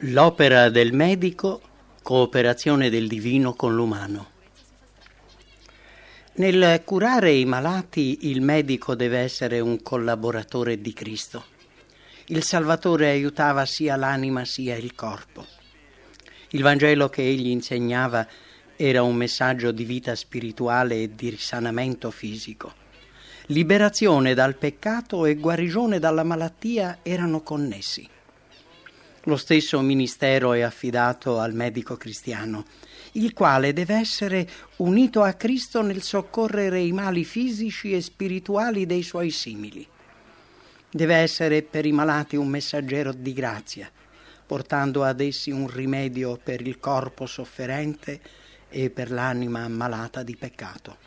L'opera del medico, cooperazione del divino con l'umano. Nel curare i malati il medico deve essere un collaboratore di Cristo. Il Salvatore aiutava sia l'anima sia il corpo. Il Vangelo che egli insegnava era un messaggio di vita spirituale e di risanamento fisico. Liberazione dal peccato e guarigione dalla malattia erano connessi. Lo stesso ministero è affidato al medico cristiano, il quale deve essere unito a Cristo nel soccorrere i mali fisici e spirituali dei suoi simili. Deve essere per i malati un messaggero di grazia, portando ad essi un rimedio per il corpo sofferente e per l'anima ammalata di peccato.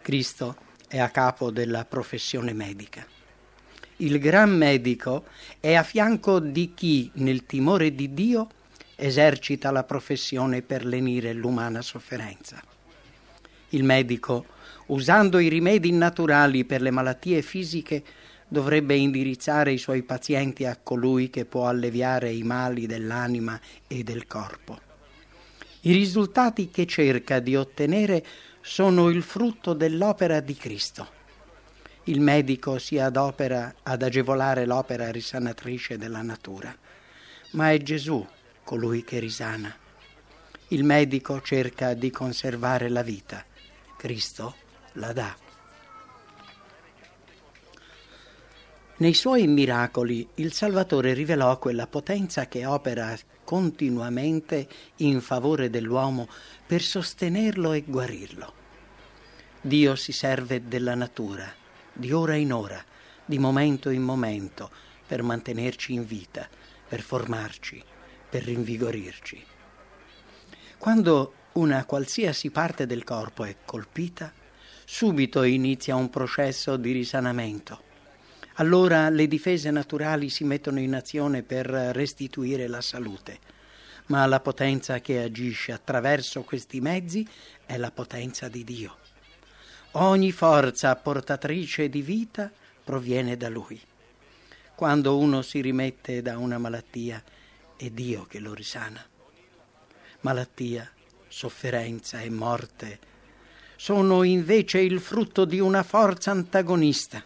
Cristo è a capo della professione medica il gran medico è a fianco di chi, nel timore di Dio, esercita la professione per lenire l'umana sofferenza. Il medico, usando i rimedi naturali per le malattie fisiche, dovrebbe indirizzare i suoi pazienti a colui che può alleviare i mali dell'anima e del corpo. I risultati che cerca di ottenere sono il frutto dell'opera di Cristo il medico si adopera ad agevolare l'opera risanatrice della natura, ma è Gesù colui che risana. Il medico cerca di conservare la vita, Cristo la dà. Nei suoi miracoli il Salvatore rivelò quella potenza che opera continuamente in favore dell'uomo per sostenerlo e guarirlo. Dio si serve della natura di ora in ora, di momento in momento, per mantenerci in vita, per formarci, per rinvigorirci. Quando una qualsiasi parte del corpo è colpita, subito inizia un processo di risanamento. Allora le difese naturali si mettono in azione per restituire la salute, ma la potenza che agisce attraverso questi mezzi è la potenza di Dio. Ogni forza portatrice di vita proviene da Lui. Quando uno si rimette da una malattia, è Dio che lo risana. Malattia, sofferenza e morte sono invece il frutto di una forza antagonista.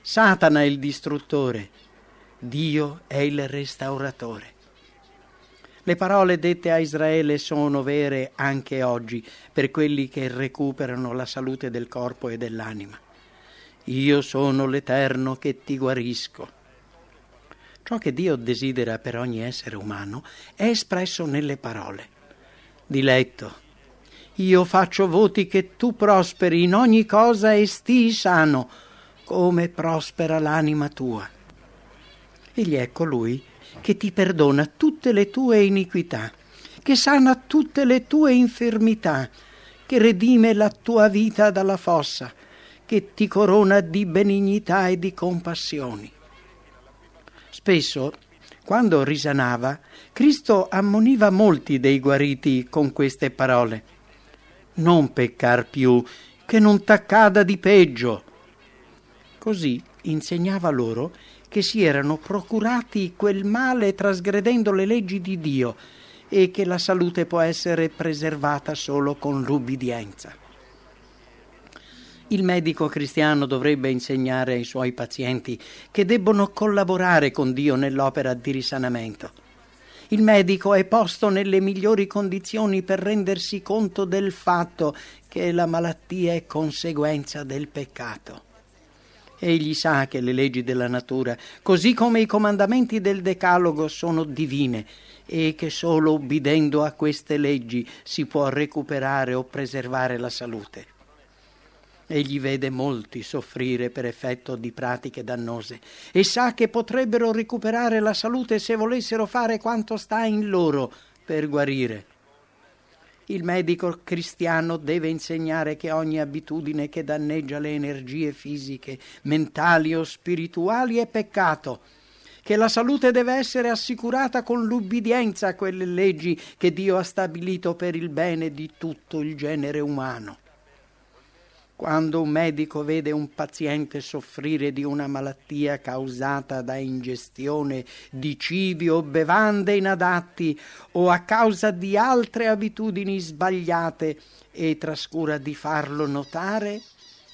Satana è il distruttore, Dio è il restauratore. Le parole dette a Israele sono vere anche oggi per quelli che recuperano la salute del corpo e dell'anima. Io sono l'Eterno che ti guarisco. Ciò che Dio desidera per ogni essere umano è espresso nelle parole. Diletto, io faccio voti che tu prosperi in ogni cosa e stii sano, come prospera l'anima tua. Egli è colui che ti perdona tutte le tue iniquità, che sana tutte le tue infermità, che redime la tua vita dalla fossa, che ti corona di benignità e di compassioni. Spesso, quando risanava, Cristo ammoniva molti dei guariti con queste parole. Non peccar più, che non t'accada di peggio. Così insegnava loro che si erano procurati quel male trasgredendo le leggi di Dio e che la salute può essere preservata solo con l'ubbidienza. Il medico cristiano dovrebbe insegnare ai suoi pazienti che debbono collaborare con Dio nell'opera di risanamento. Il medico è posto nelle migliori condizioni per rendersi conto del fatto che la malattia è conseguenza del peccato. Egli sa che le leggi della natura, così come i comandamenti del Decalogo, sono divine e che solo ubbidendo a queste leggi si può recuperare o preservare la salute. Egli vede molti soffrire per effetto di pratiche dannose e sa che potrebbero recuperare la salute se volessero fare quanto sta in loro per guarire. Il medico cristiano deve insegnare che ogni abitudine che danneggia le energie fisiche, mentali o spirituali è peccato, che la salute deve essere assicurata con l'ubbidienza a quelle leggi che Dio ha stabilito per il bene di tutto il genere umano. Quando un medico vede un paziente soffrire di una malattia causata da ingestione di cibi o bevande inadatti o a causa di altre abitudini sbagliate e trascura di farlo notare,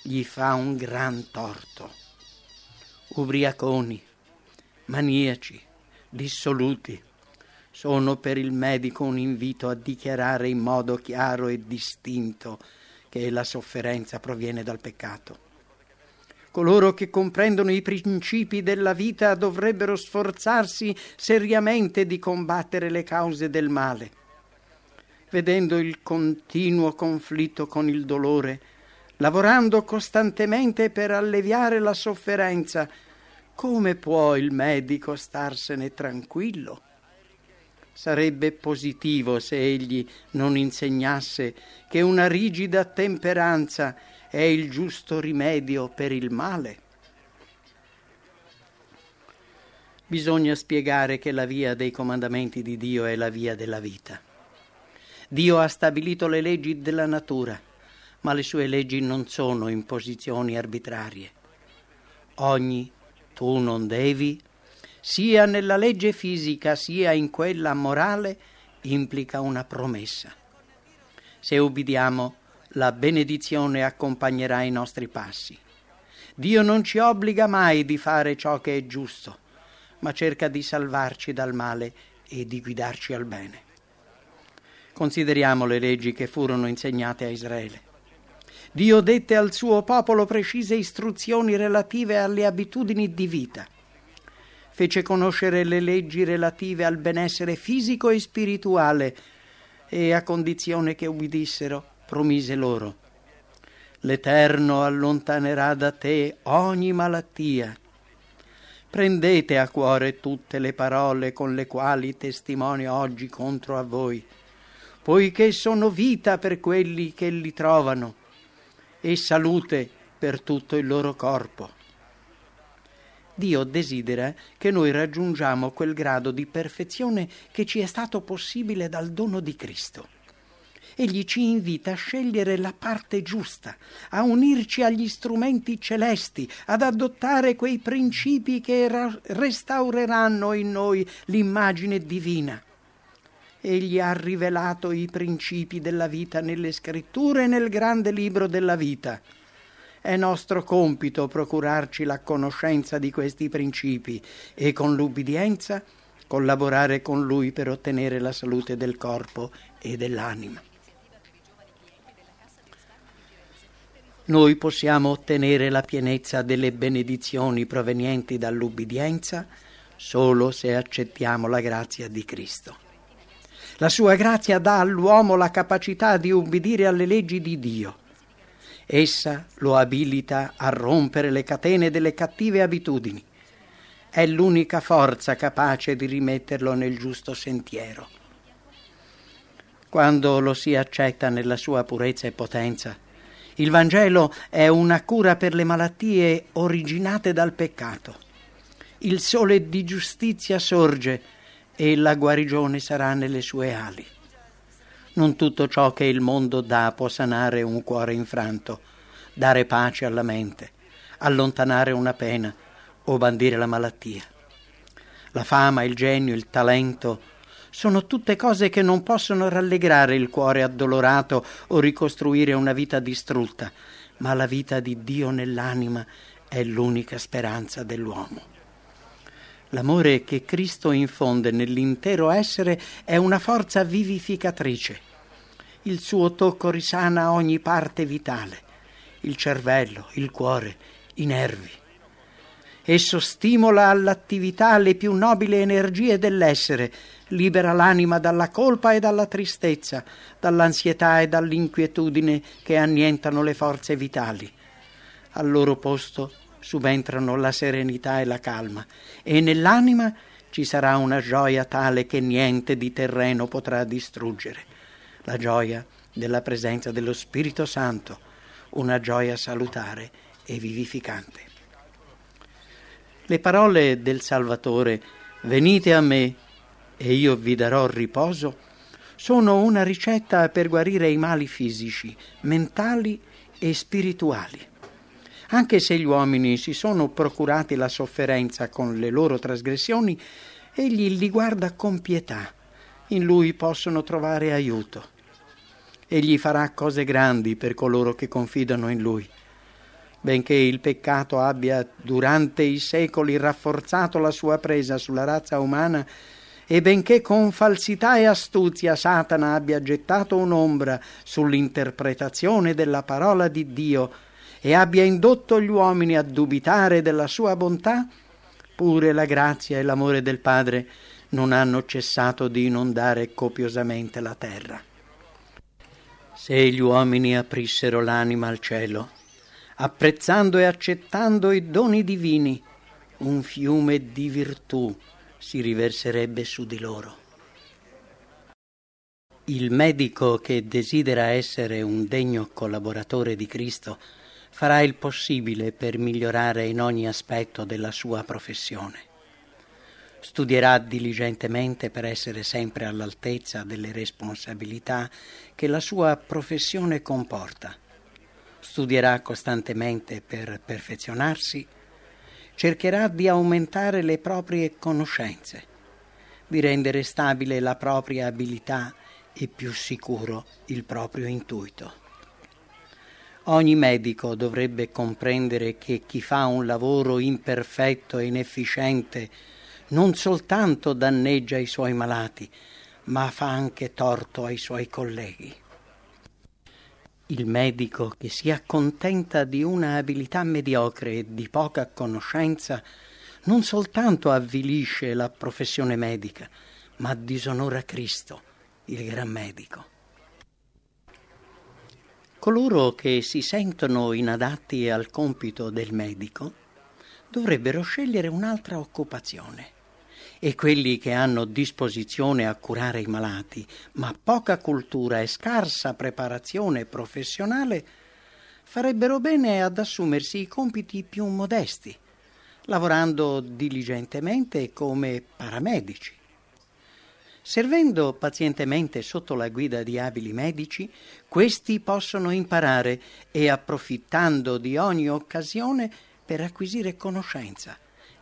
gli fa un gran torto. Ubriaconi, maniaci, dissoluti sono per il medico un invito a dichiarare in modo chiaro e distinto che la sofferenza proviene dal peccato. Coloro che comprendono i principi della vita dovrebbero sforzarsi seriamente di combattere le cause del male. Vedendo il continuo conflitto con il dolore, lavorando costantemente per alleviare la sofferenza, come può il medico starsene tranquillo? Sarebbe positivo se egli non insegnasse che una rigida temperanza è il giusto rimedio per il male. Bisogna spiegare che la via dei comandamenti di Dio è la via della vita. Dio ha stabilito le leggi della natura, ma le sue leggi non sono imposizioni arbitrarie. Ogni tu non devi sia nella legge fisica sia in quella morale, implica una promessa. Se ubbidiamo, la benedizione accompagnerà i nostri passi. Dio non ci obbliga mai di fare ciò che è giusto, ma cerca di salvarci dal male e di guidarci al bene. Consideriamo le leggi che furono insegnate a Israele. Dio dette al suo popolo precise istruzioni relative alle abitudini di vita fece conoscere le leggi relative al benessere fisico e spirituale e a condizione che ubbidissero promise loro L'Eterno allontanerà da te ogni malattia. Prendete a cuore tutte le parole con le quali testimonio oggi contro a voi, poiché sono vita per quelli che li trovano e salute per tutto il loro corpo. Dio desidera che noi raggiungiamo quel grado di perfezione che ci è stato possibile dal dono di Cristo. Egli ci invita a scegliere la parte giusta, a unirci agli strumenti celesti, ad adottare quei principi che restaureranno in noi l'immagine divina. Egli ha rivelato i principi della vita nelle scritture e nel grande libro della vita è nostro compito procurarci la conoscenza di questi principi e con l'ubbidienza collaborare con Lui per ottenere la salute del corpo e dell'anima. Noi possiamo ottenere la pienezza delle benedizioni provenienti dall'ubbidienza solo se accettiamo la grazia di Cristo. La sua grazia dà all'uomo la capacità di ubbidire alle leggi di Dio Essa lo abilita a rompere le catene delle cattive abitudini. È l'unica forza capace di rimetterlo nel giusto sentiero. Quando lo si accetta nella sua purezza e potenza, il Vangelo è una cura per le malattie originate dal peccato. Il sole di giustizia sorge e la guarigione sarà nelle sue ali. Non tutto ciò che il mondo dà può sanare un cuore infranto, dare pace alla mente, allontanare una pena o bandire la malattia. La fama, il genio, il talento sono tutte cose che non possono rallegrare il cuore addolorato o ricostruire una vita distrutta, ma la vita di Dio nell'anima è l'unica speranza dell'uomo. L'amore che Cristo infonde nell'intero essere è una forza vivificatrice il suo tocco risana ogni parte vitale, il cervello, il cuore, i nervi. Esso stimola all'attività le più nobili energie dell'essere, libera l'anima dalla colpa e dalla tristezza, dall'ansietà e dall'inquietudine che annientano le forze vitali. Al loro posto subentrano la serenità e la calma, e nell'anima ci sarà una gioia tale che niente di terreno potrà distruggere la gioia della presenza dello Spirito Santo, una gioia salutare e vivificante. Le parole del Salvatore, venite a me e io vi darò riposo, sono una ricetta per guarire i mali fisici, mentali e spirituali. Anche se gli uomini si sono procurati la sofferenza con le loro trasgressioni, egli li guarda con pietà. In lui possono trovare aiuto. Egli farà cose grandi per coloro che confidano in lui. Benché il peccato abbia durante i secoli rafforzato la sua presa sulla razza umana, e benché con falsità e astuzia Satana abbia gettato un'ombra sull'interpretazione della parola di Dio e abbia indotto gli uomini a dubitare della sua bontà, pure la grazia e l'amore del Padre non hanno cessato di inondare copiosamente la terra. Se gli uomini aprissero l'anima al cielo, apprezzando e accettando i doni divini, un fiume di virtù si riverserebbe su di loro. Il medico che desidera essere un degno collaboratore di Cristo farà il possibile per migliorare in ogni aspetto della sua professione. Studierà diligentemente per essere sempre all'altezza delle responsabilità che la sua professione comporta. Studierà costantemente per perfezionarsi cercherà di aumentare le proprie conoscenze, di rendere stabile la propria abilità e più sicuro il proprio intuito. Ogni medico dovrebbe comprendere che chi fa un lavoro imperfetto e inefficiente non soltanto danneggia i suoi malati, ma fa anche torto ai suoi colleghi. Il medico che si accontenta di una abilità mediocre e di poca conoscenza non soltanto avvilisce la professione medica, ma disonora Cristo, il gran medico. Coloro che si sentono inadatti al compito del medico dovrebbero scegliere un'altra occupazione e quelli che hanno disposizione a curare i malati, ma poca cultura e scarsa preparazione professionale, farebbero bene ad assumersi i compiti più modesti, lavorando diligentemente come paramedici. Servendo pazientemente sotto la guida di abili medici, questi possono imparare e approfittando di ogni occasione per acquisire conoscenza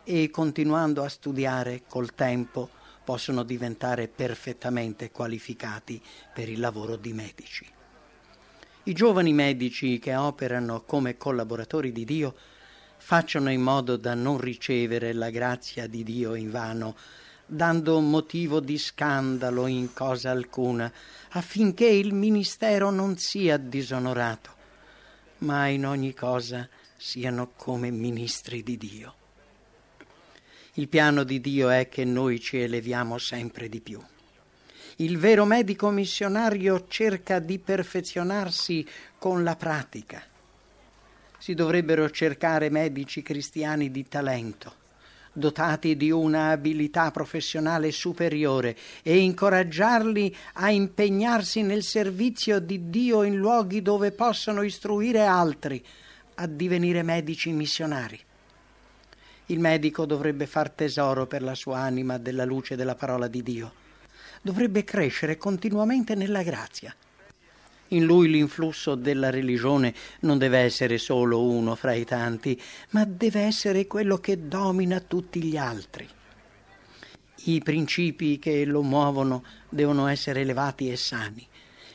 e continuando a studiare col tempo possono diventare perfettamente qualificati per il lavoro di medici. I giovani medici che operano come collaboratori di Dio facciano in modo da non ricevere la grazia di Dio in vano, dando motivo di scandalo in cosa alcuna, affinché il ministero non sia disonorato, ma in ogni cosa siano come ministri di Dio. Il piano di Dio è che noi ci eleviamo sempre di più. Il vero medico missionario cerca di perfezionarsi con la pratica. Si dovrebbero cercare medici cristiani di talento, dotati di una abilità professionale superiore e incoraggiarli a impegnarsi nel servizio di Dio in luoghi dove possono istruire altri a divenire medici missionari. Il medico dovrebbe far tesoro per la sua anima della luce della parola di Dio. Dovrebbe crescere continuamente nella grazia. In lui l'influsso della religione non deve essere solo uno fra i tanti, ma deve essere quello che domina tutti gli altri. I principi che lo muovono devono essere elevati e sani,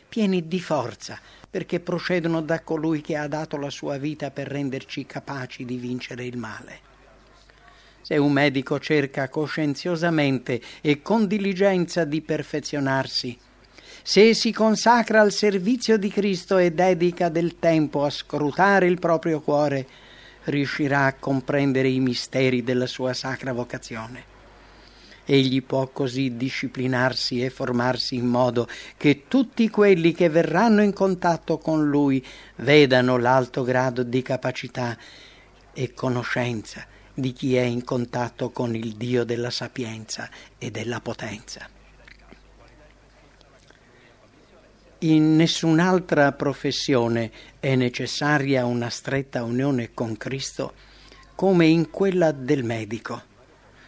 pieni di forza, perché procedono da colui che ha dato la sua vita per renderci capaci di vincere il male. Se un medico cerca coscienziosamente e con diligenza di perfezionarsi, se si consacra al servizio di Cristo e dedica del tempo a scrutare il proprio cuore, riuscirà a comprendere i misteri della sua sacra vocazione. Egli può così disciplinarsi e formarsi in modo che tutti quelli che verranno in contatto con lui vedano l'alto grado di capacità e conoscenza di chi è in contatto con il Dio della sapienza e della potenza. In nessun'altra professione è necessaria una stretta unione con Cristo come in quella del medico.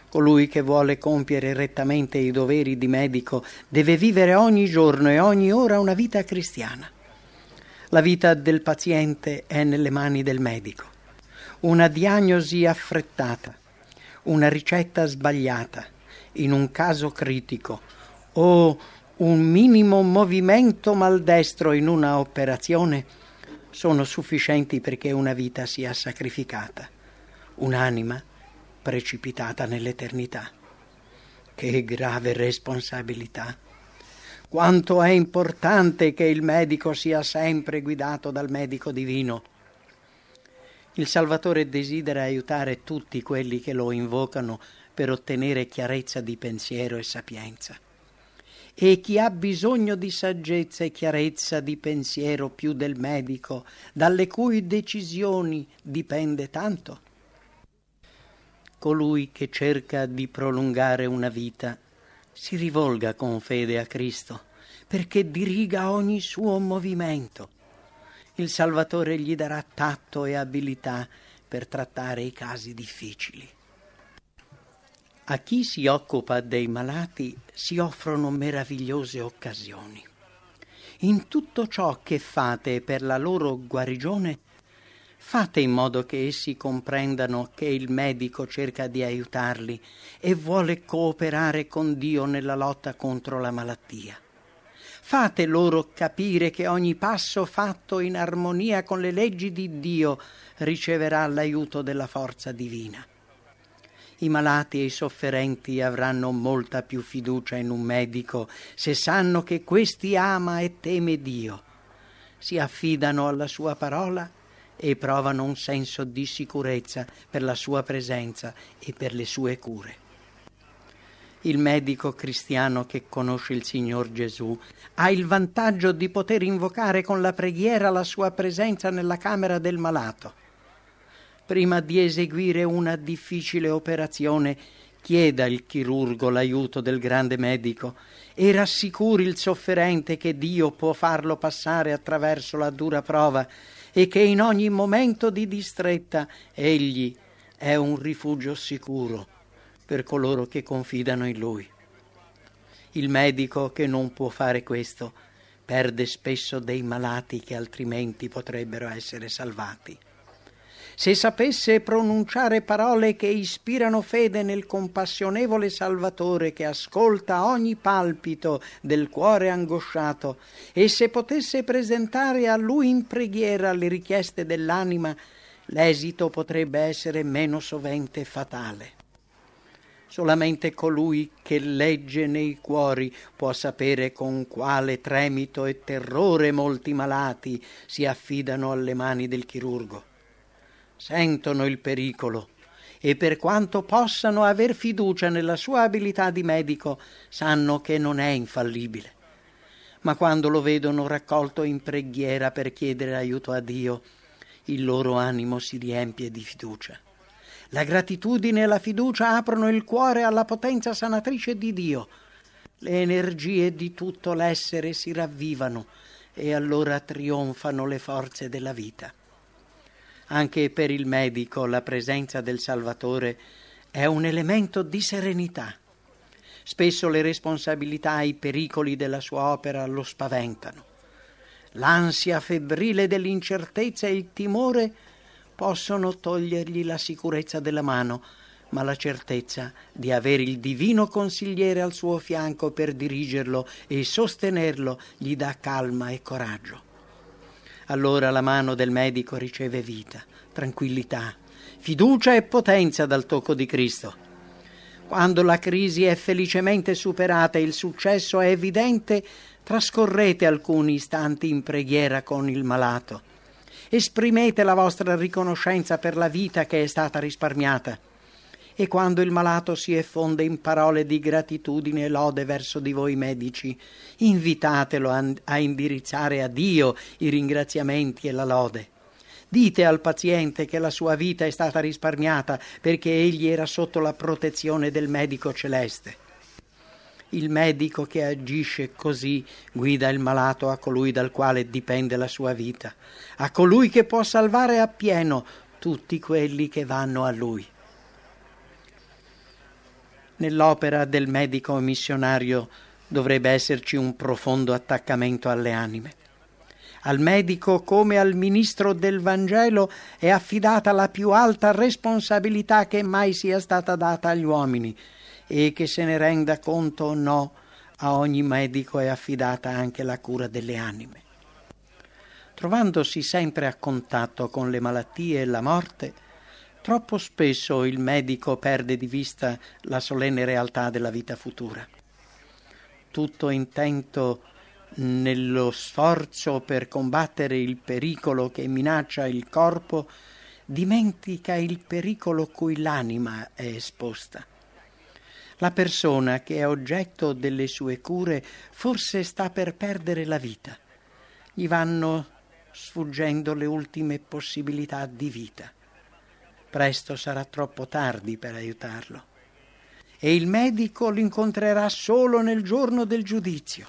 Colui che vuole compiere rettamente i doveri di medico deve vivere ogni giorno e ogni ora una vita cristiana. La vita del paziente è nelle mani del medico. Una diagnosi affrettata, una ricetta sbagliata, in un caso critico, o un minimo movimento maldestro in una operazione sono sufficienti perché una vita sia sacrificata, un'anima precipitata nell'eternità. Che grave responsabilità! Quanto è importante che il medico sia sempre guidato dal medico divino. Il Salvatore desidera aiutare tutti quelli che lo invocano per ottenere chiarezza di pensiero e sapienza. E chi ha bisogno di saggezza e chiarezza di pensiero più del medico, dalle cui decisioni dipende tanto? Colui che cerca di prolungare una vita si rivolga con fede a Cristo, perché diriga ogni suo movimento. Il Salvatore gli darà tatto e abilità per trattare i casi difficili. A chi si occupa dei malati si offrono meravigliose occasioni. In tutto ciò che fate per la loro guarigione, fate in modo che essi comprendano che il medico cerca di aiutarli e vuole cooperare con Dio nella lotta contro la malattia. Fate loro capire che ogni passo fatto in armonia con le leggi di Dio riceverà l'aiuto della forza divina i malati e i sofferenti avranno molta più fiducia in un medico se sanno che questi ama e teme Dio, si affidano alla sua parola e provano un senso di sicurezza per la sua presenza e per le sue cure. Il medico cristiano che conosce il Signor Gesù ha il vantaggio di poter invocare con la preghiera la sua presenza nella camera del malato. Prima di eseguire una difficile operazione, chieda al chirurgo l'aiuto del grande medico. E rassicuri il sofferente che Dio può farlo passare attraverso la dura prova e che in ogni momento di distretta egli è un rifugio sicuro per coloro che confidano in lui. Il medico che non può fare questo perde spesso dei malati che altrimenti potrebbero essere salvati se sapesse pronunciare parole che ispirano fede nel compassionevole Salvatore che ascolta ogni palpito del cuore angosciato, e se potesse presentare a lui in preghiera le richieste dell'anima, l'esito potrebbe essere meno sovente fatale. Solamente colui che legge nei cuori può sapere con quale tremito e terrore molti malati si affidano alle mani del chirurgo sentono il pericolo e per quanto possano aver fiducia nella sua abilità di medico, sanno che non è infallibile. Ma quando lo vedono raccolto in preghiera per chiedere aiuto a Dio, il loro animo si riempie di fiducia. La gratitudine e la fiducia aprono il cuore alla potenza sanatrice di Dio. Le energie di tutto l'essere si ravvivano e allora trionfano le forze della vita. Anche per il medico la presenza del Salvatore è un elemento di serenità. Spesso le responsabilità e i pericoli della sua opera lo spaventano. L'ansia febbrile dell'incertezza e il timore possono togliergli la sicurezza della mano, ma la certezza di avere il divino consigliere al suo fianco per dirigerlo e sostenerlo gli dà calma e coraggio. Allora la mano del medico riceve vita, tranquillità, fiducia e potenza dal tocco di Cristo. Quando la crisi è felicemente superata e il successo è evidente, trascorrete alcuni istanti in preghiera con il malato. Esprimete la vostra riconoscenza per la vita che è stata risparmiata e quando il malato si effonde in parole di gratitudine e lode verso di voi medici, invitatelo a, indirizzare a Dio i ringraziamenti e la lode. Dite al paziente che la sua vita è stata risparmiata perché egli era sotto la protezione del medico celeste. Il medico che agisce così guida il malato a colui dal quale dipende la sua vita, a colui che può salvare appieno tutti quelli che vanno a lui nell'opera del medico missionario dovrebbe esserci un profondo attaccamento alle anime. Al medico come al ministro del Vangelo è affidata la più alta responsabilità che mai sia stata data agli uomini e che se ne renda conto o no, a ogni medico è affidata anche la cura delle anime. Trovandosi sempre a contatto con le malattie e la morte, troppo spesso il medico perde di vista la solenne realtà della vita futura. Tutto intento nello sforzo per combattere il pericolo che minaccia il corpo, dimentica il pericolo cui l'anima è esposta. La persona che è oggetto delle sue cure forse sta per perdere la vita. Gli vanno sfuggendo le ultime possibilità di vita. Presto sarà troppo tardi per aiutarlo. E il medico l'incontrerà solo nel giorno del giudizio.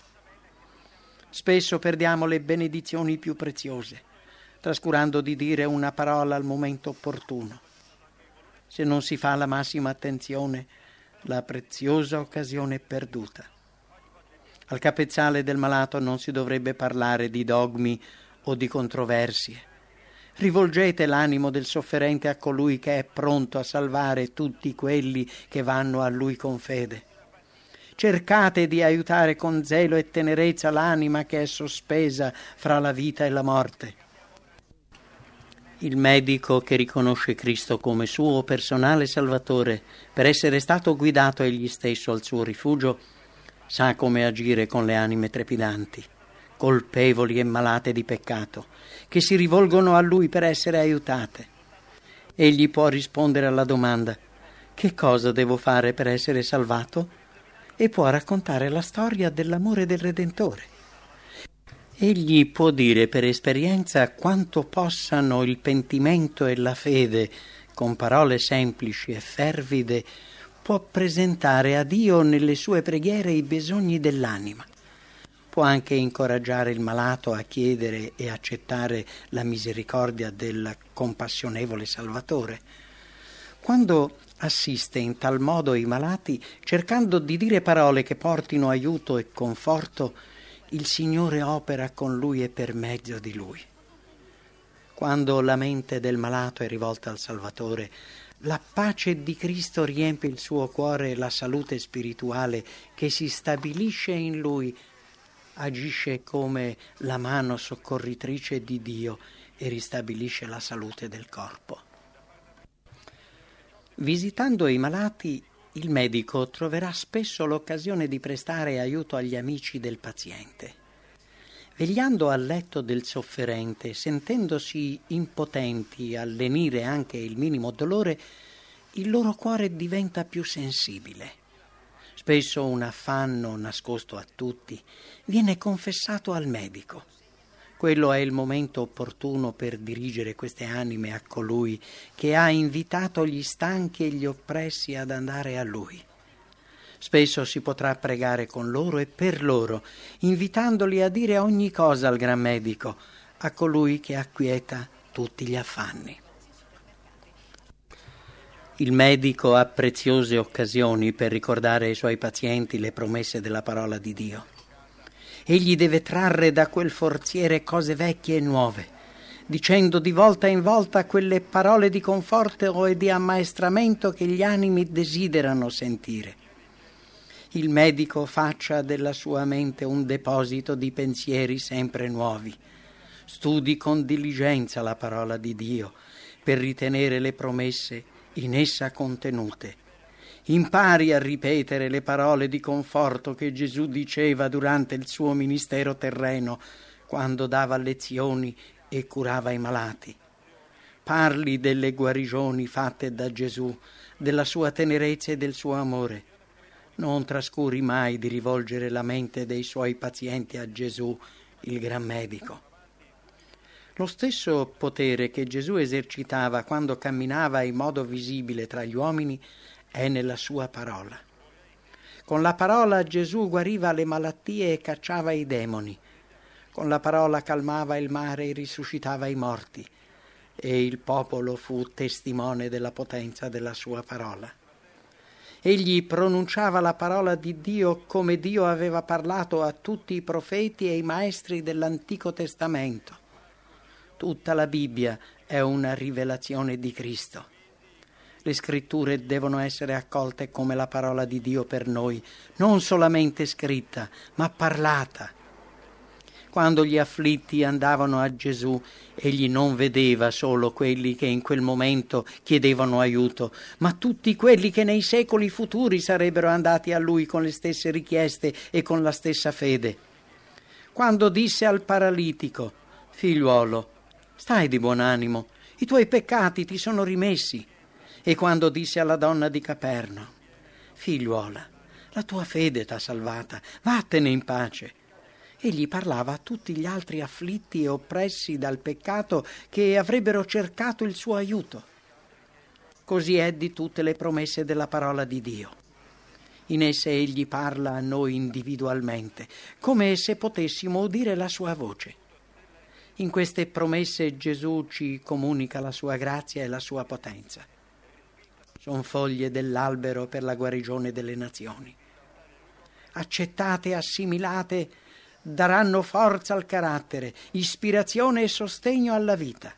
Spesso perdiamo le benedizioni più preziose, trascurando di dire una parola al momento opportuno. Se non si fa la massima attenzione, la preziosa occasione perduta. Al capezzale del malato non si dovrebbe parlare di dogmi o di controversie. Rivolgete l'animo del sofferente a colui che è pronto a salvare tutti quelli che vanno a lui con fede. Cercate di aiutare con zelo e tenerezza l'anima che è sospesa fra la vita e la morte. Il medico che riconosce Cristo come suo personale Salvatore per essere stato guidato egli stesso al suo rifugio sa come agire con le anime trepidanti colpevoli e malate di peccato, che si rivolgono a Lui per essere aiutate. Egli può rispondere alla domanda che cosa devo fare per essere salvato? E può raccontare la storia dell'amore del Redentore. Egli può dire per esperienza quanto possano il pentimento e la fede, con parole semplici e fervide, può presentare a Dio nelle sue preghiere i bisogni dell'anima può anche incoraggiare il malato a chiedere e accettare la misericordia del compassionevole Salvatore. Quando assiste in tal modo i malati, cercando di dire parole che portino aiuto e conforto, il Signore opera con lui e per mezzo di lui. Quando la mente del malato è rivolta al Salvatore, la pace di Cristo riempie il suo cuore e la salute spirituale che si stabilisce in lui agisce come la mano soccorritrice di Dio e ristabilisce la salute del corpo. Visitando i malati, il medico troverà spesso l'occasione di prestare aiuto agli amici del paziente. Vegliando al letto del sofferente, sentendosi impotenti a lenire anche il minimo dolore, il loro cuore diventa più sensibile spesso un affanno nascosto a tutti, viene confessato al medico. Quello è il momento opportuno per dirigere queste anime a colui che ha invitato gli stanchi e gli oppressi ad andare a lui. Spesso si potrà pregare con loro e per loro, invitandoli a dire ogni cosa al gran medico, a colui che acquieta tutti gli affanni. Il medico ha preziose occasioni per ricordare ai suoi pazienti le promesse della parola di Dio. Egli deve trarre da quel forziere cose vecchie e nuove, dicendo di volta in volta quelle parole di conforto e di ammaestramento che gli animi desiderano sentire. Il medico faccia della sua mente un deposito di pensieri sempre nuovi. Studi con diligenza la parola di Dio per ritenere le promesse in essa contenute. Impari a ripetere le parole di conforto che Gesù diceva durante il suo ministero terreno, quando dava lezioni e curava i malati. Parli delle guarigioni fatte da Gesù, della sua tenerezza e del suo amore. Non trascuri mai di rivolgere la mente dei suoi pazienti a Gesù, il gran medico. Lo stesso potere che Gesù esercitava quando camminava in modo visibile tra gli uomini è nella sua parola. Con la parola Gesù guariva le malattie e cacciava i demoni. Con la parola calmava il mare e risuscitava i morti. E il popolo fu testimone della potenza della sua parola. Egli pronunciava la parola di Dio come Dio aveva parlato a tutti i profeti e i maestri dell'Antico Testamento. Tutta la Bibbia è una rivelazione di Cristo. Le scritture devono essere accolte come la parola di Dio per noi, non solamente scritta, ma parlata. Quando gli afflitti andavano a Gesù, egli non vedeva solo quelli che in quel momento chiedevano aiuto, ma tutti quelli che nei secoli futuri sarebbero andati a lui con le stesse richieste e con la stessa fede. Quando disse al paralitico, figliuolo, stai di buon animo, i tuoi peccati ti sono rimessi e quando disse alla donna di Caperno, figliuola, la tua fede t'ha salvata, vattene in pace. Egli parlava a tutti gli altri afflitti e oppressi dal peccato che avrebbero cercato il suo aiuto. Così è di tutte le promesse della parola di Dio. In esse egli parla a noi individualmente, come se potessimo udire la sua voce. In queste promesse Gesù ci comunica la sua grazia e la sua potenza sono foglie dell'albero per la guarigione delle nazioni. Accettate e assimilate daranno forza al carattere, ispirazione e sostegno alla vita.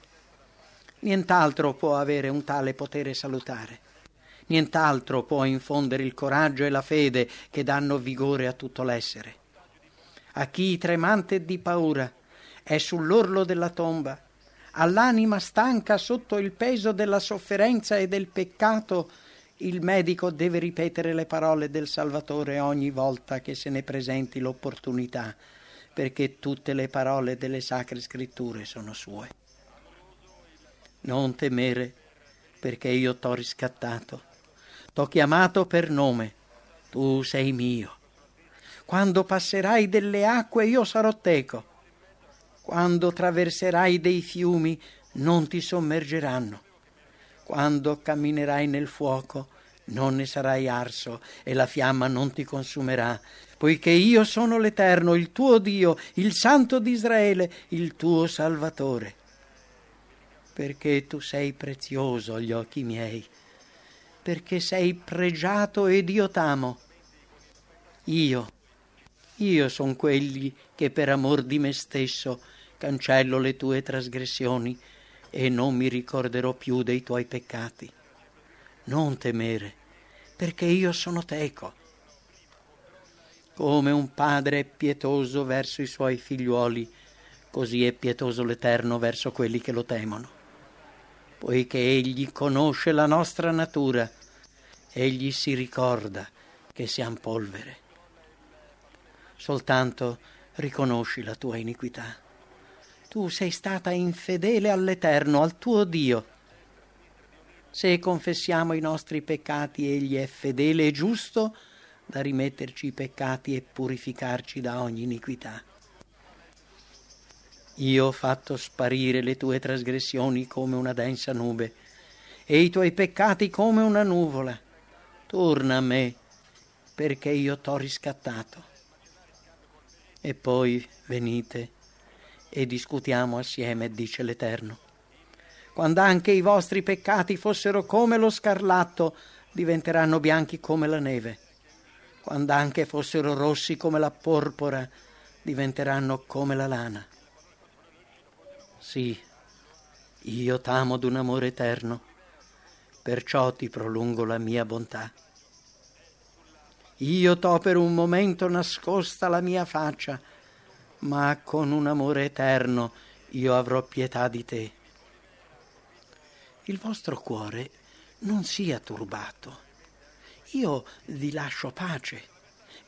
Nient'altro può avere un tale potere salutare. Nient'altro può infondere il coraggio e la fede che danno vigore a tutto l'essere. A chi tremante di paura è sull'orlo della tomba, all'anima stanca sotto il peso della sofferenza e del peccato, il medico deve ripetere le parole del Salvatore ogni volta che se ne presenti l'opportunità, perché tutte le parole delle sacre scritture sono sue. Non temere, perché io t'ho riscattato, t'ho chiamato per nome, tu sei mio. Quando passerai delle acque io sarò teco quando traverserai dei fiumi non ti sommergeranno. Quando camminerai nel fuoco non ne sarai arso e la fiamma non ti consumerà, poiché io sono l'Eterno, il tuo Dio, il Santo di Israele, il tuo Salvatore. Perché tu sei prezioso agli occhi miei, perché sei pregiato ed io t'amo. Io, io son quelli che per amor di me stesso cancello le tue trasgressioni e non mi ricorderò più dei tuoi peccati. Non temere, perché io sono teco. Come un padre è pietoso verso i suoi figliuoli, così è pietoso l'Eterno verso quelli che lo temono. Poiché Egli conosce la nostra natura, Egli si ricorda che siamo polvere. Soltanto riconosci la tua iniquità tu sei stata infedele all'Eterno, al tuo Dio. Se confessiamo i nostri peccati, Egli è fedele e giusto da rimetterci i peccati e purificarci da ogni iniquità. Io ho fatto sparire le tue trasgressioni come una densa nube e i tuoi peccati come una nuvola. Torna a me, perché io t'ho riscattato. E poi venite e discutiamo assieme, dice l'Eterno. Quando anche i vostri peccati fossero come lo scarlatto, diventeranno bianchi come la neve. Quando anche fossero rossi come la porpora, diventeranno come la lana. Sì, io t'amo d'un amore eterno, perciò ti prolungo la mia bontà. Io t'ho per un momento nascosta la mia faccia, ma con un amore eterno io avrò pietà di te. Il vostro cuore non sia turbato. Io vi lascio pace,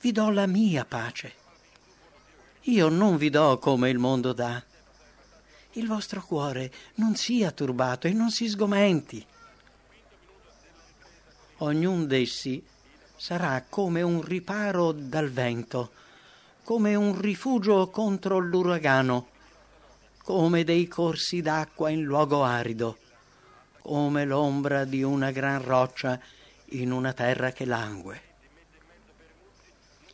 vi do la mia pace. Io non vi do come il mondo dà. Il vostro cuore non sia turbato e non si sgomenti. Ognun d'essi sarà come un riparo dal vento, come un rifugio contro l'uragano, come dei corsi d'acqua in luogo arido, come l'ombra di una gran roccia in una terra che langue.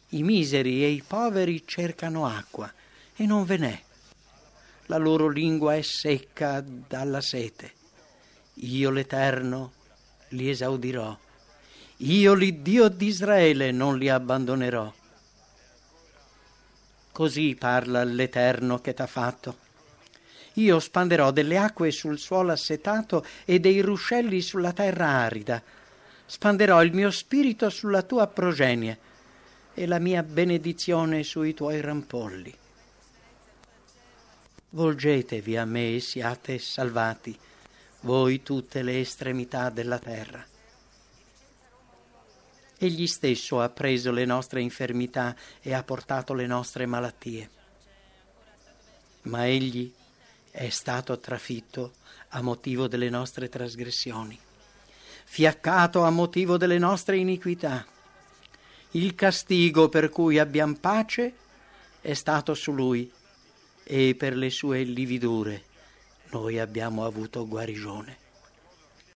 I miseri e i poveri cercano acqua e non ve n'è. La loro lingua è secca dalla sete. Io l'Eterno li esaudirò. io l'Iddio d'Israele non li abbandonerò. Così parla l'Eterno che t'ha fatto. Io spanderò delle acque sul suolo assetato e dei ruscelli sulla terra arida. Spanderò il mio spirito sulla tua progenie e la mia benedizione sui tuoi rampolli. Volgetevi a me e siate salvati, voi tutte le estremità della terra. Egli stesso ha preso le nostre infermità e ha portato le nostre malattie. Ma egli è stato trafitto a motivo delle nostre trasgressioni, fiaccato a motivo delle nostre iniquità. Il castigo per cui abbiamo pace è stato su lui e per le sue lividure noi abbiamo avuto guarigione.